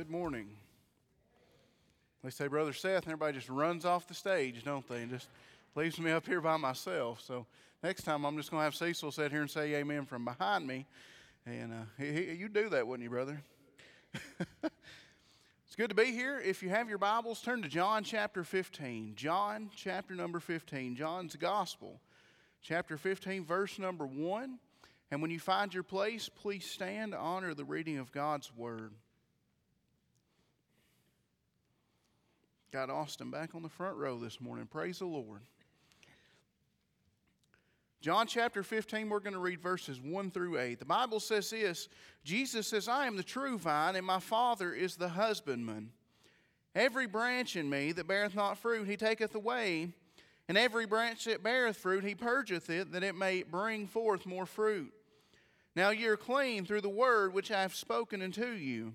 Good morning. They say Brother Seth, and everybody just runs off the stage, don't they? And just leaves me up here by myself. So next time I'm just going to have Cecil sit here and say amen from behind me. And uh, he, he, you do that, wouldn't you, brother? it's good to be here. If you have your Bibles, turn to John chapter 15. John chapter number 15. John's Gospel, chapter 15, verse number 1. And when you find your place, please stand to honor the reading of God's Word. Got Austin back on the front row this morning. Praise the Lord. John chapter 15, we're going to read verses 1 through 8. The Bible says this Jesus says, I am the true vine, and my Father is the husbandman. Every branch in me that beareth not fruit, he taketh away. And every branch that beareth fruit, he purgeth it, that it may bring forth more fruit. Now ye are clean through the word which I have spoken unto you.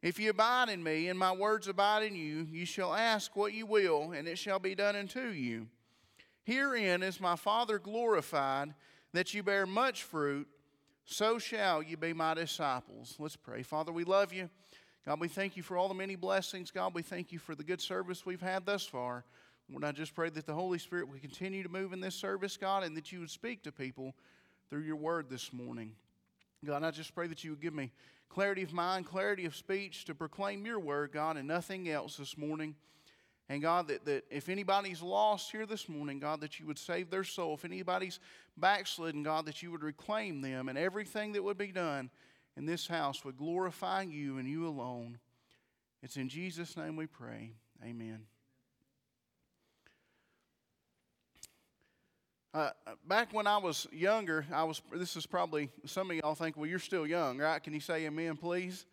If you abide in me, and my words abide in you, you shall ask what you will, and it shall be done unto you. Herein is my Father glorified, that you bear much fruit, so shall you be my disciples. Let's pray. Father, we love you. God, we thank you for all the many blessings. God, we thank you for the good service we've had thus far. Lord, I just pray that the Holy Spirit would continue to move in this service, God, and that you would speak to people through your word this morning. God, I just pray that you would give me clarity of mind, clarity of speech to proclaim your word, God, and nothing else this morning. And God, that, that if anybody's lost here this morning, God, that you would save their soul. If anybody's backslidden, God, that you would reclaim them and everything that would be done in this house would glorify you and you alone. It's in Jesus' name we pray. Amen. Uh, back when I was younger, I was. This is probably some of y'all think, well, you're still young, right? Can you say amen, please?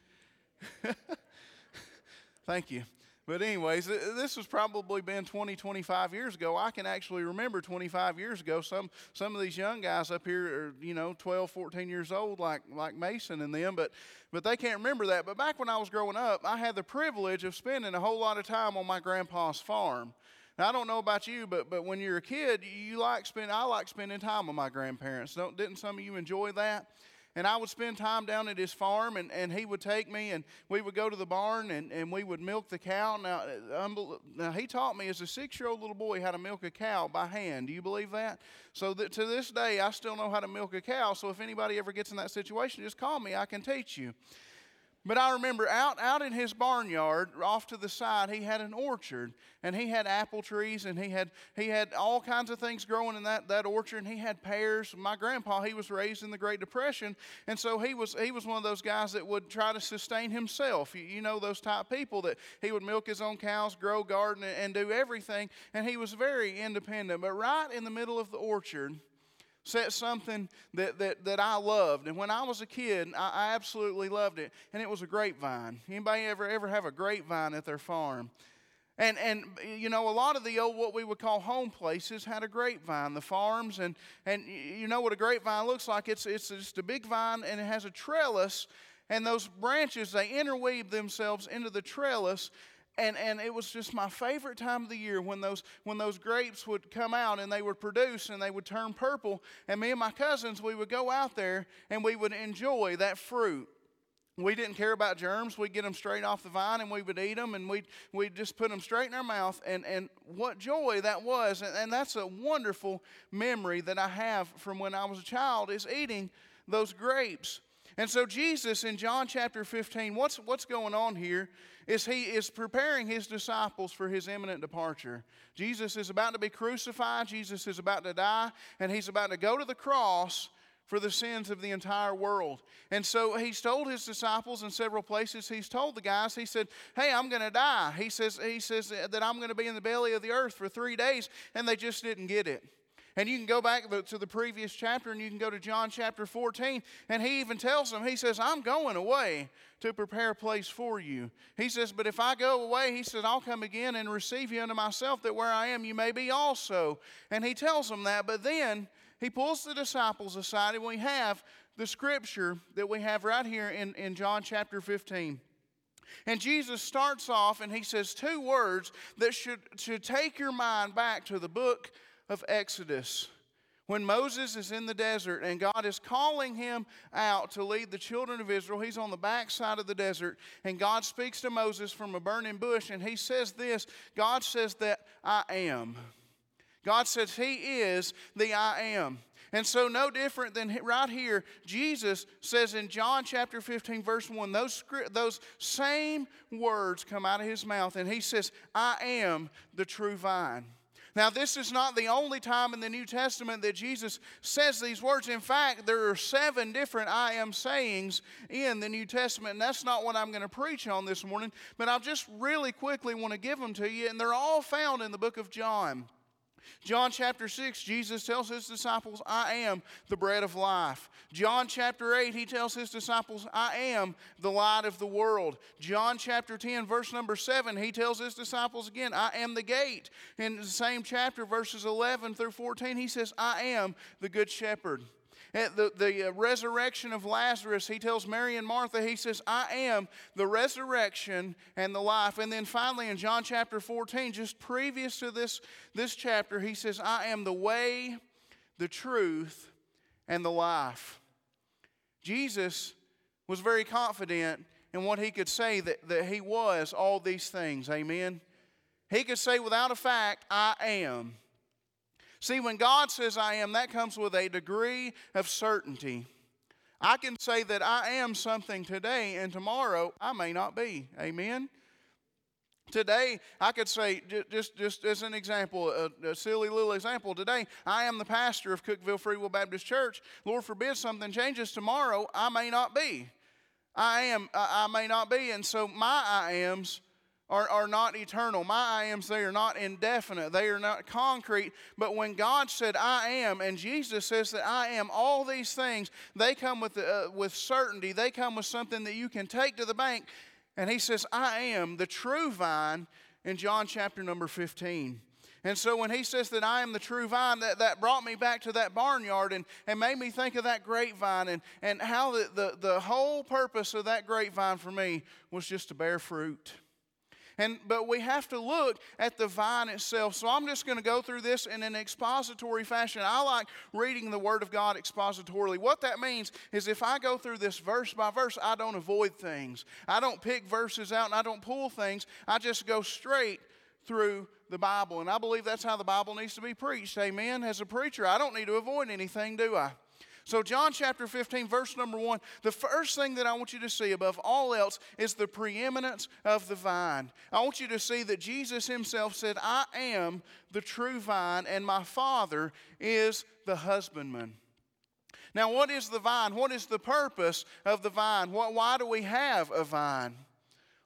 Thank you. But, anyways, this was probably been 20, 25 years ago. I can actually remember 25 years ago. Some some of these young guys up here are, you know, 12, 14 years old, like like Mason and them, but but they can't remember that. But back when I was growing up, I had the privilege of spending a whole lot of time on my grandpa's farm. Now, I don't know about you, but, but when you're a kid, you like spend, I like spending time with my grandparents. Don't, didn't some of you enjoy that? And I would spend time down at his farm, and, and he would take me, and we would go to the barn, and, and we would milk the cow. Now, uh, now, he taught me as a six year old little boy how to milk a cow by hand. Do you believe that? So that to this day, I still know how to milk a cow. So if anybody ever gets in that situation, just call me. I can teach you. But I remember out, out in his barnyard, off to the side, he had an orchard. And he had apple trees and he had, he had all kinds of things growing in that, that orchard. And he had pears. My grandpa, he was raised in the Great Depression. And so he was, he was one of those guys that would try to sustain himself. You, you know, those type people that he would milk his own cows, grow garden, and, and do everything. And he was very independent. But right in the middle of the orchard, set something that, that, that I loved. And when I was a kid, I, I absolutely loved it. And it was a grapevine. Anybody ever ever have a grapevine at their farm? And, and you know, a lot of the old, what we would call home places had a grapevine, the farms. And, and you know what a grapevine looks like? It's, it's just a big vine and it has a trellis. And those branches, they interweave themselves into the trellis and, and it was just my favorite time of the year when those, when those grapes would come out and they would produce and they would turn purple. And me and my cousins, we would go out there and we would enjoy that fruit. We didn't care about germs. We'd get them straight off the vine and we would eat them and we'd, we'd just put them straight in our mouth. And, and what joy that was. And, and that's a wonderful memory that I have from when I was a child is eating those grapes. And so Jesus in John chapter 15, what's, what's going on here is he is preparing his disciples for his imminent departure. Jesus is about to be crucified, Jesus is about to die, and he's about to go to the cross for the sins of the entire world. And so he's told his disciples in several places, he's told the guys, he said, Hey, I'm going to die. He says, he says that I'm going to be in the belly of the earth for three days, and they just didn't get it. And you can go back to the previous chapter and you can go to John chapter 14, and he even tells them, He says, I'm going away to prepare a place for you. He says, But if I go away, he says, I'll come again and receive you unto myself, that where I am you may be also. And he tells them that, but then he pulls the disciples aside, and we have the scripture that we have right here in, in John chapter 15. And Jesus starts off and he says two words that should, should take your mind back to the book of Exodus. When Moses is in the desert and God is calling him out to lead the children of Israel, he's on the backside of the desert, and God speaks to Moses from a burning bush, and he says this God says that I am. God says he is the I am. And so, no different than right here, Jesus says in John chapter 15, verse 1, those, those same words come out of his mouth, and he says, I am the true vine. Now, this is not the only time in the New Testament that Jesus says these words. In fact, there are seven different I am sayings in the New Testament, and that's not what I'm going to preach on this morning, but I'll just really quickly want to give them to you, and they're all found in the book of John. John chapter 6, Jesus tells his disciples, I am the bread of life. John chapter 8, he tells his disciples, I am the light of the world. John chapter 10, verse number 7, he tells his disciples again, I am the gate. In the same chapter, verses 11 through 14, he says, I am the good shepherd. At the, the uh, resurrection of Lazarus, he tells Mary and Martha, he says, I am the resurrection and the life. And then finally in John chapter 14, just previous to this, this chapter, he says, I am the way, the truth, and the life. Jesus was very confident in what he could say that, that he was all these things. Amen. He could say without a fact, I am. See, when God says I am, that comes with a degree of certainty. I can say that I am something today, and tomorrow I may not be. Amen? Today, I could say, just, just as an example, a, a, silly little example, today, I am the pastor of Cookville Free Will Baptist Church. Lord forbid something changes tomorrow, I may not be. I am, I, I may not be. And so my I ams are, are not eternal. My I ams, they are not indefinite. They are not concrete. But when God said, I am, and Jesus says that I am, all these things, they come with, uh, with certainty. They come with something that you can take to the bank. And He says, I am the true vine in John chapter number 15. And so when he says that I am the true vine, that, that brought me back to that barnyard and, and made me think of that grapevine and, and how the, the, the whole purpose of that grapevine for me was just to bear fruit. And but we have to look at the vine itself. So I'm just going to go through this in an expository fashion. I like reading the Word of God expositorily. What that means is if I go through this verse by verse, I don't avoid things. I don't pick verses out and I don't pull things. I just go straight through the Bible. And I believe that's how the Bible needs to be preached. Amen. As a preacher, I don't need to avoid anything, do I? So, John chapter 15, verse number one, the first thing that I want you to see above all else is the preeminence of the vine. I want you to see that Jesus himself said, I am the true vine, and my Father is the husbandman. Now, what is the vine? What is the purpose of the vine? Why do we have a vine?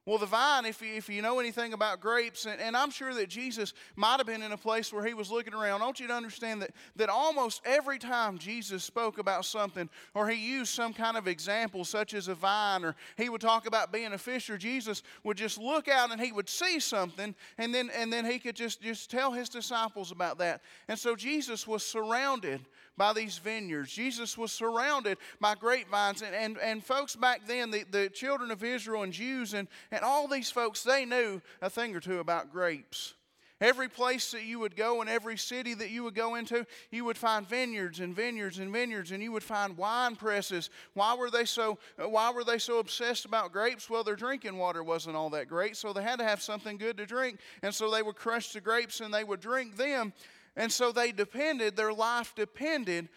Well, the vine, if you, if you know anything about grapes, and, and, I'm sure that Jesus might have been in a place where he was looking around. I want you to understand that, that almost every time Jesus spoke about something or he used some kind of example, such as a vine, or he would talk about being a fisher, Jesus would just look out and he would see something, and then, and then he could just, just tell his disciples about that. And so Jesus was surrounded by these vineyards. Jesus was surrounded by grapevines. And, and, and folks back then, the, the children of Israel and Jews and, and all these folks, they knew a thing or two about grapes. Every place that you would go and every city that you would go into, you would find vineyards and vineyards and vineyards, and you would find wine presses. Why were they so? Why were they so obsessed about grapes? Well, their drinking water wasn't all that great, so they had to have something good to drink, and so they would crush the grapes and they would drink them. And so they depended, their life depended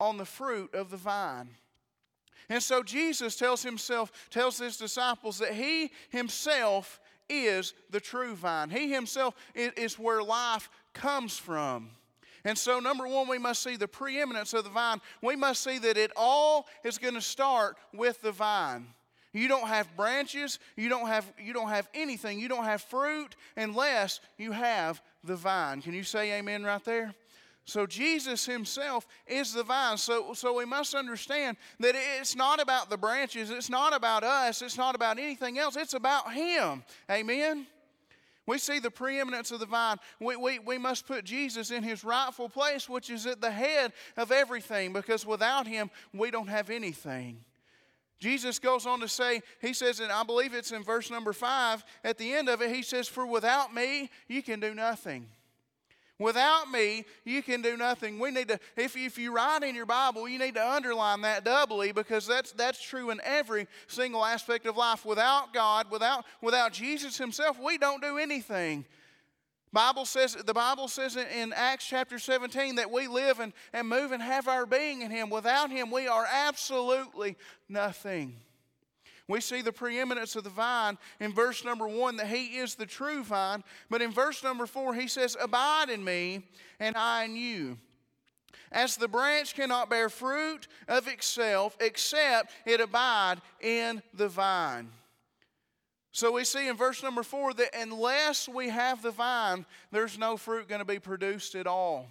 on the fruit of the vine. And so Jesus tells himself, tells his disciples that he himself is the true vine. He himself is where life comes from. And so, number one, we must see the preeminence of the vine. We must see that it all is going to start with the vine. You don't have branches, you don't have, you don't have anything, you don't have fruit unless you have the vine. Can you say amen right there? So Jesus himself is the vine. So, so we must understand that it's not about the branches, it's not about us, it's not about anything else, it's about him. Amen. We see the preeminence of the vine. We, we, we must put Jesus in his rightful place, which is at the head of everything, because without him, we don't have anything. Jesus goes on to say, He says, and I believe it's in verse number five, at the end of it, He says, For without me, you can do nothing. Without me, you can do nothing. We need to, if, if you write in your Bible, you need to underline that doubly because that's, that's true in every single aspect of life. Without God, without, without Jesus Himself, we don't do anything. Bible says, the Bible says in Acts chapter 17 that we live and, and move and have our being in Him. Without Him, we are absolutely nothing. We see the preeminence of the vine in verse number one that he is the true vine. But in verse number four, he says, Abide in me, and I in you. As the branch cannot bear fruit of itself except it abide in the vine. So we see in verse number four that unless we have the vine, there's no fruit going to be produced at all.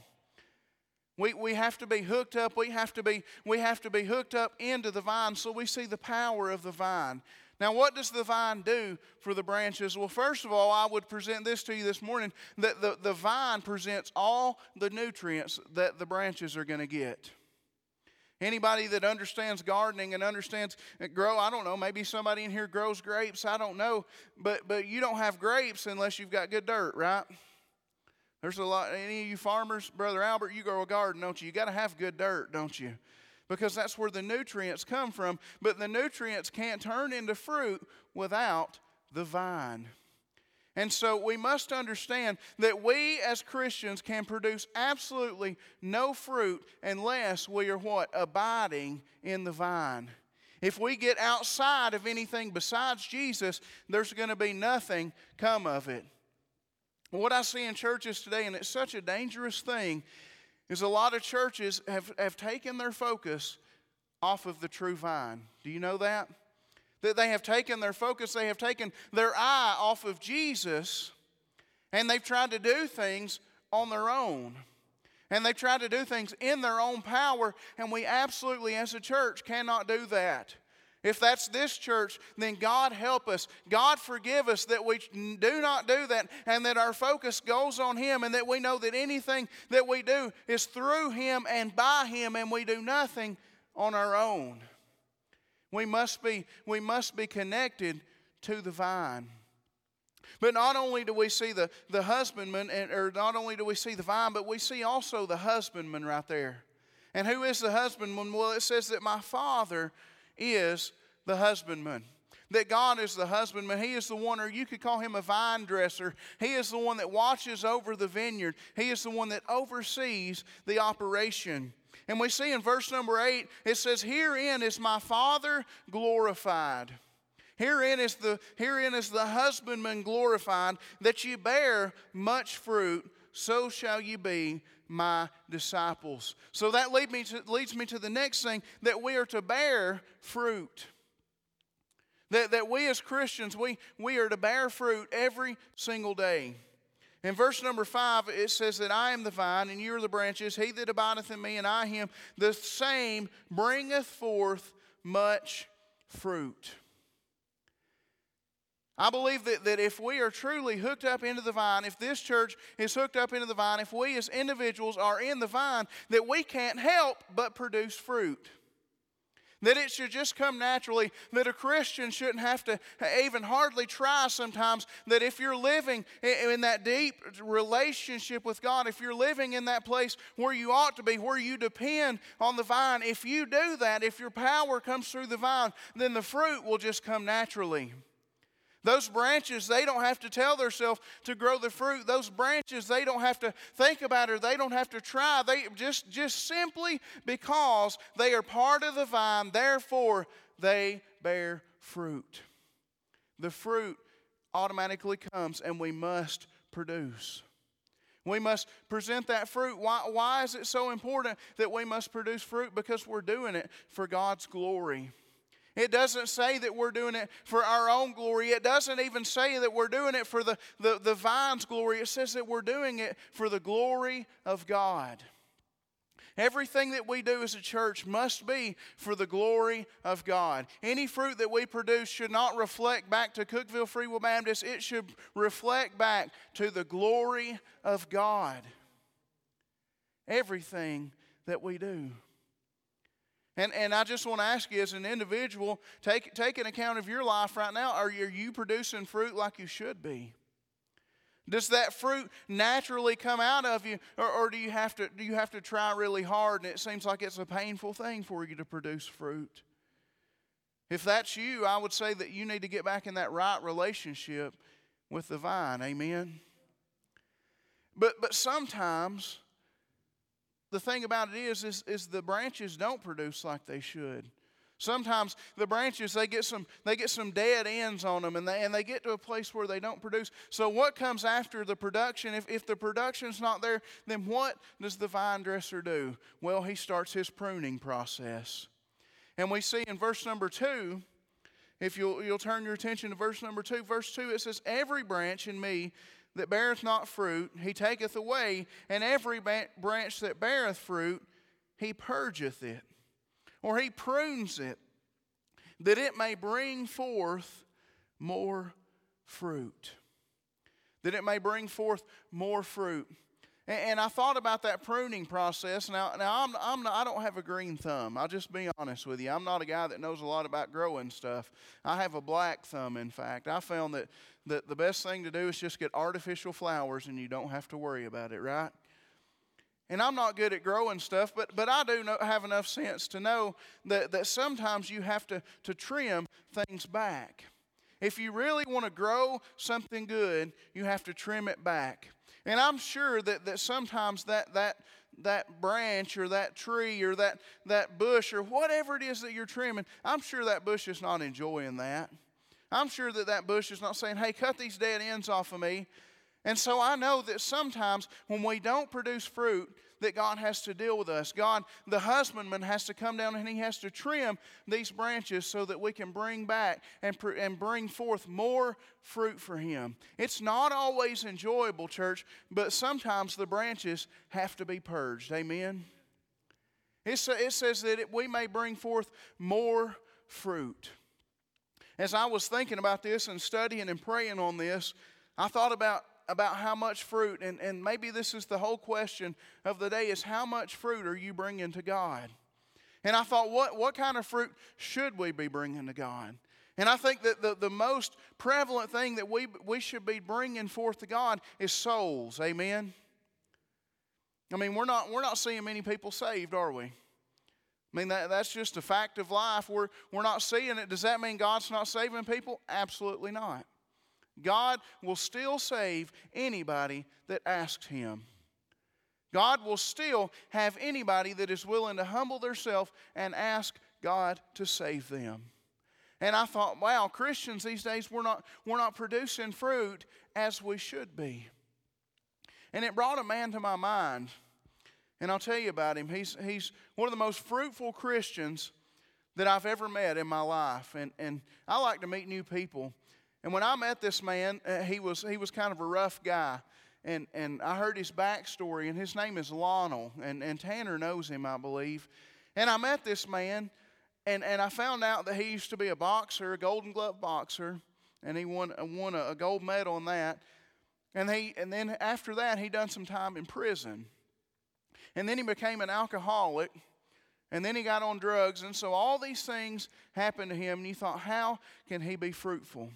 We, we have to be hooked up. We have to be, we have to be hooked up into the vine so we see the power of the vine. Now, what does the vine do for the branches? Well, first of all, I would present this to you this morning that the, the vine presents all the nutrients that the branches are going to get. Anybody that understands gardening and understands grow, I don't know, maybe somebody in here grows grapes, I don't know, but but you don't have grapes unless you've got good dirt, right? There's a lot, any of you farmers, Brother Albert, you grow a garden, don't you? You got to have good dirt, don't you? Because that's where the nutrients come from. But the nutrients can't turn into fruit without the vine. And so we must understand that we as Christians can produce absolutely no fruit unless we are what? Abiding in the vine. If we get outside of anything besides Jesus, there's going to be nothing come of it. What I see in churches today, and it's such a dangerous thing, is a lot of churches have, have taken their focus off of the true vine. Do you know that? That they have taken their focus, they have taken their eye off of Jesus, and they've tried to do things on their own. And they've tried to do things in their own power, and we absolutely, as a church, cannot do that. If that's this church, then God help us. God forgive us that we do not do that and that our focus goes on Him and that we know that anything that we do is through Him and by Him and we do nothing on our own. We must be, we must be connected to the vine. But not only do we see the, the husbandman, or not only do we see the vine, but we see also the husbandman right there. And who is the husbandman? Well, it says that my father is the husbandman. That God is the husbandman. He is the one, or you could call him a vine dresser. He is the one that watches over the vineyard. He is the one that oversees the operation. And we see in verse number eight, it says, Herein is my Father glorified. Herein is the, herein is the husbandman glorified, that you bear much fruit, so shall you be my disciples. So that lead me to, leads me to the next thing that we are to bear fruit. That, that we as Christians, we, we are to bear fruit every single day. In verse number five, it says that I am the vine and you are the branches. He that abideth in me and I him, the same bringeth forth much fruit. I believe that, that if we are truly hooked up into the vine, if this church is hooked up into the vine, if we as individuals are in the vine, that we can't help but produce fruit. That it should just come naturally, that a Christian shouldn't have to even hardly try sometimes. That if you're living in that deep relationship with God, if you're living in that place where you ought to be, where you depend on the vine, if you do that, if your power comes through the vine, then the fruit will just come naturally. Those branches, they don't have to tell themselves to grow the fruit. Those branches, they don't have to think about it. They don't have to try. They just, just simply because they are part of the vine, therefore they bear fruit. The fruit automatically comes and we must produce. We must present that fruit. Why, why is it so important that we must produce fruit? Because we're doing it for God's glory. It doesn't say that we're doing it for our own glory. It doesn't even say that we're doing it for the, the, the vine's glory. It says that we're doing it for the glory of God. Everything that we do as a church must be for the glory of God. Any fruit that we produce should not reflect back to Cookville Free Will Baptist, it should reflect back to the glory of God. Everything that we do. And, and I just want to ask you as an individual, take, take an account of your life right now. Are you, are you producing fruit like you should be? Does that fruit naturally come out of you, or, or do, you have to, do you have to try really hard and it seems like it's a painful thing for you to produce fruit? If that's you, I would say that you need to get back in that right relationship with the vine. Amen? But, but sometimes the thing about it is, is, is the branches don't produce like they should. Sometimes the branches they get some they get some dead ends on them and they and they get to a place where they don't produce. So what comes after the production? If if the production's not there, then what does the vine dresser do? Well, he starts his pruning process. And we see in verse number two, if you'll you'll turn your attention to verse number two, verse two, it says, Every branch in me that beareth not fruit, he taketh away, and every branch that beareth fruit, he purgeth it or he prunes it that it may bring forth more fruit. That it may bring forth more fruit. And, I thought about that pruning process. Now, now I'm, I'm not, I don't have a green thumb. I'll just be honest with you. I'm not a guy that knows a lot about growing stuff. I have a black thumb, in fact. I found that, that the best thing to do is just get artificial flowers and you don't have to worry about it, right? And I'm not good at growing stuff, but, but I do know, have enough sense to know that, that sometimes you have to, to trim things back. If you really want to grow something good, you have to trim it back. And I'm sure that, that sometimes that, that, that branch or that tree or that, that bush or whatever it is that you're trimming, I'm sure that bush is not enjoying that. I'm sure that that bush is not saying, hey, cut these dead ends off of me. And so I know that sometimes when we don't produce fruit, that God has to deal with us. God, the husbandman, has to come down and he has to trim these branches so that we can bring back and, and bring forth more fruit for him. It's not always enjoyable, church, but sometimes the branches have to be purged. Amen? It, it says that it, we may bring forth more fruit. As I was thinking about this and studying and praying on this, I thought about about how much fruit, and, and maybe this is the whole question of the day, is how much fruit are you bringing to God? And I thought, what, what kind of fruit should we be bringing to God? And I think that the, the most prevalent thing that we, we should be bringing forth to God is souls. Amen? I mean, we're not, we're not seeing many people saved, are we? I mean, that, that's just a fact of life. We're, we're not seeing it. Does that mean God's not saving people? Absolutely not. God will still save anybody that asks Him. God will still have anybody that is willing to humble themselves and ask God to save them. And I thought, wow, Christians these days, we're not, we're not producing fruit as we should be. And it brought a man to my mind. And I'll tell you about him. He's, he's one of the most fruitful Christians that I've ever met in my life. And, and I like to meet new people. And when I met this man, uh, he was, he was kind of a rough guy. And, and I heard his backstory, and his name is Lionel. And, and Tanner knows him, I believe. And I met this man, and, and I found out that he used to be a boxer, a Golden Glove boxer, and he won, uh, won a, a gold medal in that. And, he, and then after that, he done some time in prison. And then he became an alcoholic and then he got on drugs. And so all these things happened to him, and you thought, how can he be fruitful?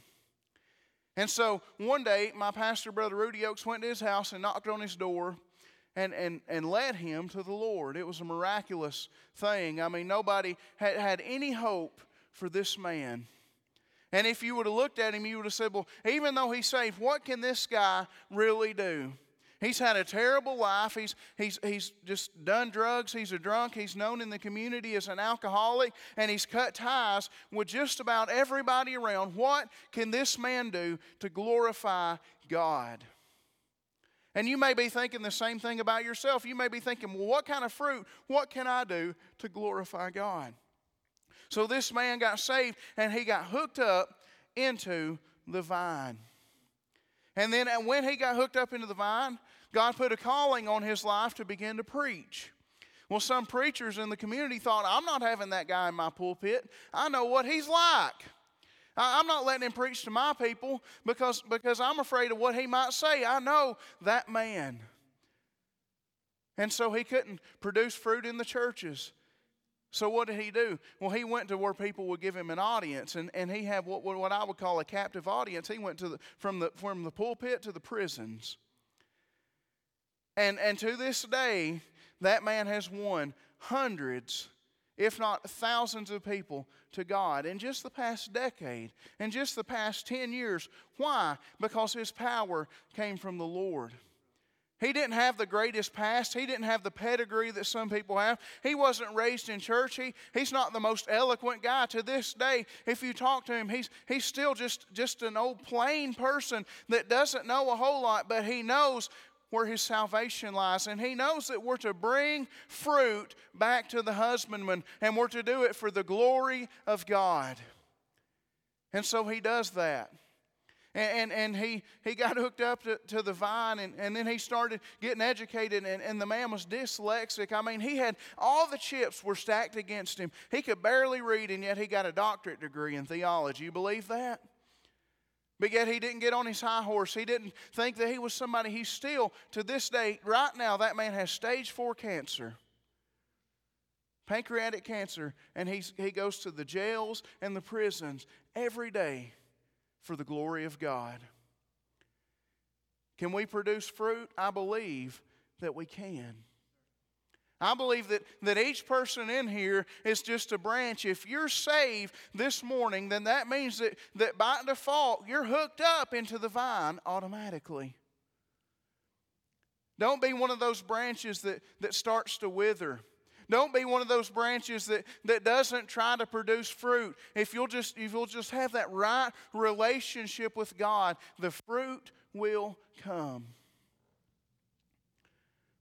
And so one day, my pastor, Brother Rudy Oaks, went to his house and knocked on his door and, and, and led him to the Lord. It was a miraculous thing. I mean, nobody had, had any hope for this man. And if you would have looked at him, you would have said, Well, even though he's saved, what can this guy really do? He's had a terrible life. He's, he's, he's just done drugs. He's a drunk. He's known in the community as an alcoholic, and he's cut ties with just about everybody around. What can this man do to glorify God? And you may be thinking the same thing about yourself. You may be thinking, well, what kind of fruit, what can I do to glorify God? So this man got saved and he got hooked up into the vine. And then when he got hooked up into the vine, God put a calling on his life to begin to preach. Well, some preachers in the community thought, I'm not having that guy in my pulpit. I know what he's like. I'm not letting him preach to my people because, because I'm afraid of what he might say. I know that man. And so he couldn't produce fruit in the churches. So what did he do? Well, he went to where people would give him an audience, and, and he had what, what I would call a captive audience. He went to the, from, the, from the pulpit to the prisons. And, and to this day, that man has won hundreds, if not thousands of people to God in just the past decade, in just the past 10 years. Why? Because his power came from the Lord. He didn't have the greatest past. He didn't have the pedigree that some people have. He wasn't raised in church. He, he's not the most eloquent guy. To this day, if you talk to him, he's, he's still just, just an old plain person that doesn't know a whole lot, but he knows where his salvation lies. And he knows that we're to bring fruit back to the husbandman, and we're to do it for the glory of God. And so he does that and, and, and he, he got hooked up to, to the vine, and, and then he started getting educated, and, and the man was dyslexic. I mean, he had all the chips were stacked against him. He could barely read, and yet he got a doctorate degree in theology. You believe that? But yet he didn't get on his high horse. He didn't think that he was somebody. He's still, to this day, right now, that man has stage four cancer pancreatic cancer, and he's, he goes to the jails and the prisons every day for the glory of God. Can we produce fruit? I believe that we can. I believe that, that each person in here is just a branch. If you're saved this morning, then that means that, that by default, you're hooked up into the vine automatically. Don't be one of those branches that, that starts to wither. Don't be one of those branches that, that doesn't try to produce fruit. If you'll just if you'll just have that right relationship with God, the fruit will come.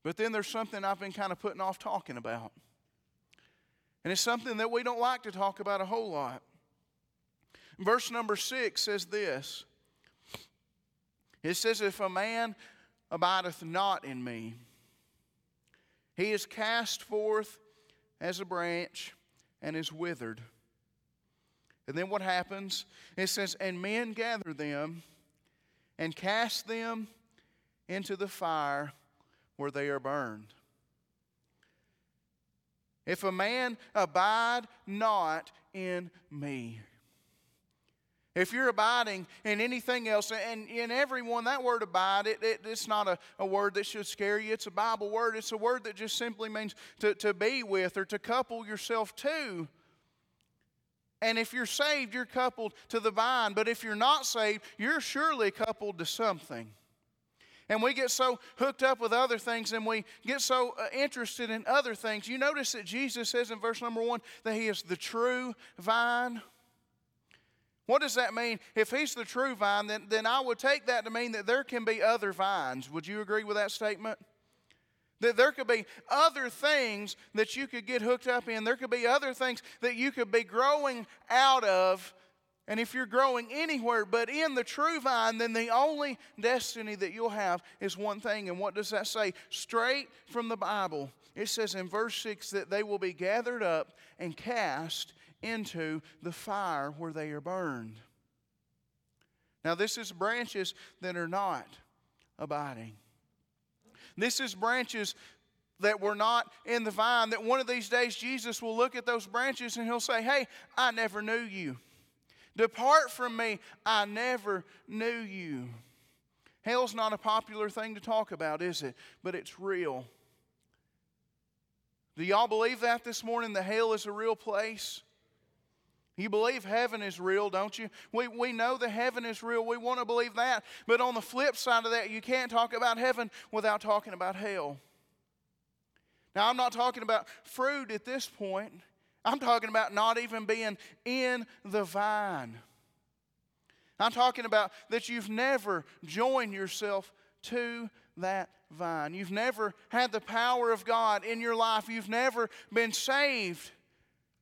But then there's something I've been kind of putting off talking about. And it's something that we don't like to talk about a whole lot. Verse number six says this It says, If a man abideth not in me, he is cast forth as a branch and is withered. And then what happens? It says, And men gather them and cast them into the fire where they are burned. If a man abide not in me, if you're abiding in anything else, and in everyone, that word abide, it, it, it's not a, a word that should scare you. It's a Bible word. It's a word that just simply means to, to be with or to couple yourself to. And if you're saved, you're coupled to the vine. But if you're not saved, you're surely coupled to something. And we get so hooked up with other things and we get so uh, interested in other things. You notice that Jesus says in verse number one that He is the true vine. What does that mean? If he's the true vine, then, then I would take that to mean that there can be other vines. Would you agree with that statement? That there could be other things that you could get hooked up in. There could be other things that you could be growing out of. And if you're growing anywhere but in the true vine, then the only destiny that you'll have is one thing. And what does that say? Straight from the Bible. It says in verse 6 that they will be gathered up and cast into the fire where they are burned. Now, this is branches that are not abiding. This is branches that were not in the vine, that one of these days Jesus will look at those branches and he'll say, Hey, I never knew you. Depart from me, I never knew you. Hell's not a popular thing to talk about, is it? But it's real. Do y'all believe that this morning? The hell is a real place? You believe heaven is real, don't you? We, we know that heaven is real. We want to believe that. But on the flip side of that, you can't talk about heaven without talking about hell. Now, I'm not talking about fruit at this point. I'm talking about not even being in the vine. I'm talking about that you've never joined yourself to that vine. You've never had the power of God in your life. You've never been saved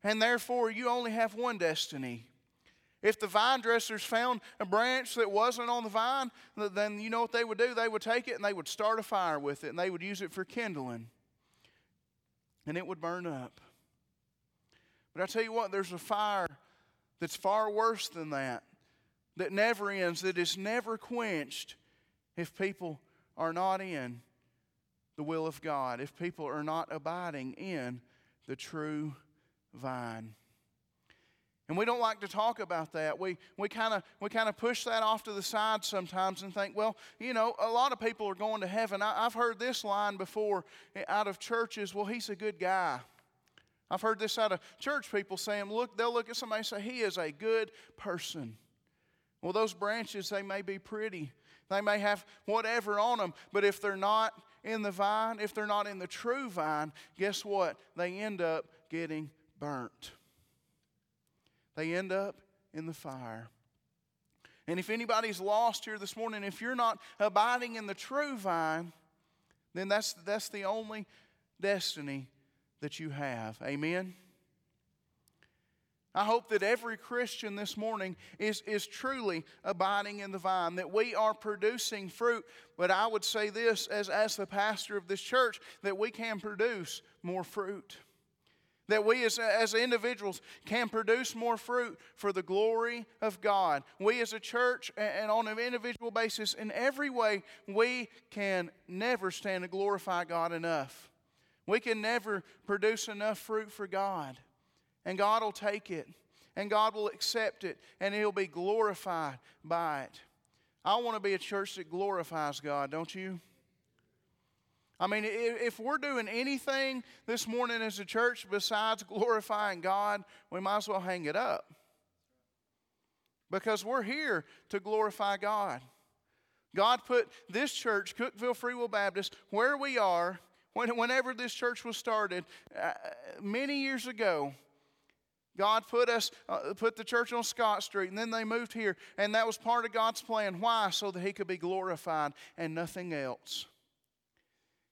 and therefore you only have one destiny. If the vine dressers found a branch that wasn't on the vine, then you know what they would do? They would take it and they would start a fire with it and they would use it for kindling. and it would burn up. But I tell you what, there's a fire that's far worse than that, that never ends, that is never quenched if people are not in the will of God, if people are not abiding in the true vine. And we don't like to talk about that. We, we kind of we kind of push that off to the side sometimes and think, well, you know, a lot of people are going to heaven. I, have heard this line before out of churches. Well, he's a good guy. I've heard this out of church people saying, look, they'll look at somebody and say, he is a good person. Well, those branches, they may be pretty. They may have whatever on them, but if they're not in the vine, if they're not in the true vine, guess what? They end up getting burnt they end up in the fire. And if anybody's lost here this morning, if you're not abiding in the true vine, then that's, that's the only destiny that you have. Amen? I hope that every Christian this morning is, is truly abiding in the vine, that we are producing fruit. But I would say this as, as the pastor of this church, that we can produce more fruit. That we as, as individuals can produce more fruit for the glory of God. We as a church and on an individual basis, in every way, we can never stand to glorify God enough. We can never produce enough fruit for God. And God will take it, and God will accept it, and He'll be glorified by it. I want to be a church that glorifies God, don't you? I mean, if we're doing anything this morning as a church besides glorifying God, we might as well hang it up. Because we're here to glorify God. God put this church, Cookville Free Will Baptist, where we are, whenever this church was started, uh, many years ago, God put us, uh, put the church on Scott Street, and then they moved here, and that was part of God's plan. Why? So that He could be glorified and nothing else.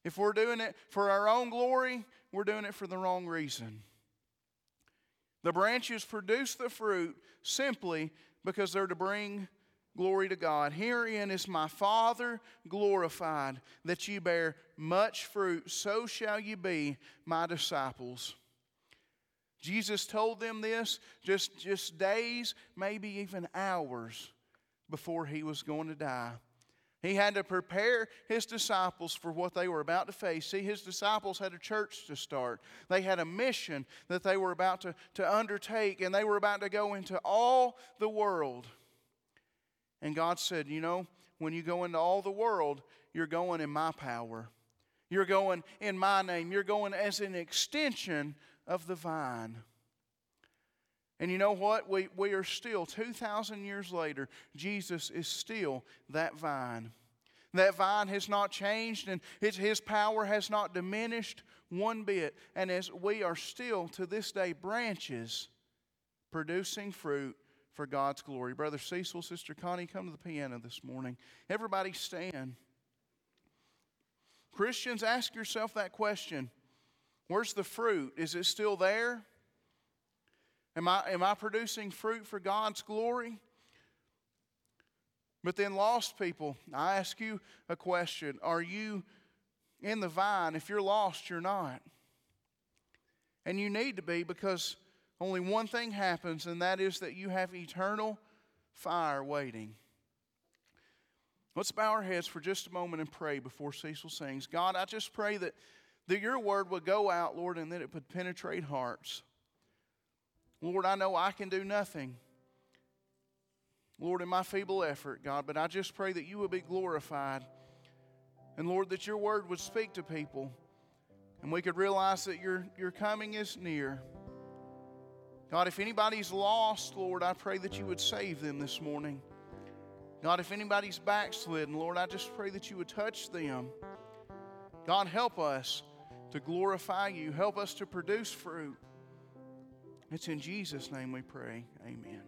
If we're doing it for our own glory, we're doing it for the wrong reason. The branches produce the fruit simply because they're to bring glory to God. Herein is my Father glorified, that you bear much fruit, so shall you be my disciples. Jesus told them this just, just days, maybe even hours before he was going to die. He had to prepare his disciples for what they were about to face. See, his disciples had a church to start, they had a mission that they were about to, to undertake, and they were about to go into all the world. And God said, You know, when you go into all the world, you're going in my power. You're going in my name. You're going as an extension of the vine. And you know what? We, we are still, 2,000 years later, Jesus is still that vine. That vine has not changed and his, his power has not diminished one bit. And as we are still to this day branches producing fruit for God's glory. Brother Cecil, Sister Connie, come to the piano this morning. Everybody stand. Christians, ask yourself that question Where's the fruit? Is it still there? Am I, am I producing fruit for God's glory? But then, lost people, I ask you a question Are you in the vine? If you're lost, you're not. And you need to be because only one thing happens, and that is that you have eternal fire waiting. Let's bow our heads for just a moment and pray before Cecil sings. God, I just pray that, that your word would go out, Lord, and that it would penetrate hearts. Lord, I know I can do nothing. Lord, in my feeble effort, God, but I just pray that you would be glorified. And Lord, that your word would speak to people and we could realize that your, your coming is near. God, if anybody's lost, Lord, I pray that you would save them this morning. God, if anybody's backslidden, Lord, I just pray that you would touch them. God, help us to glorify you. Help us to produce fruit. It's in Jesus' name we pray. Amen.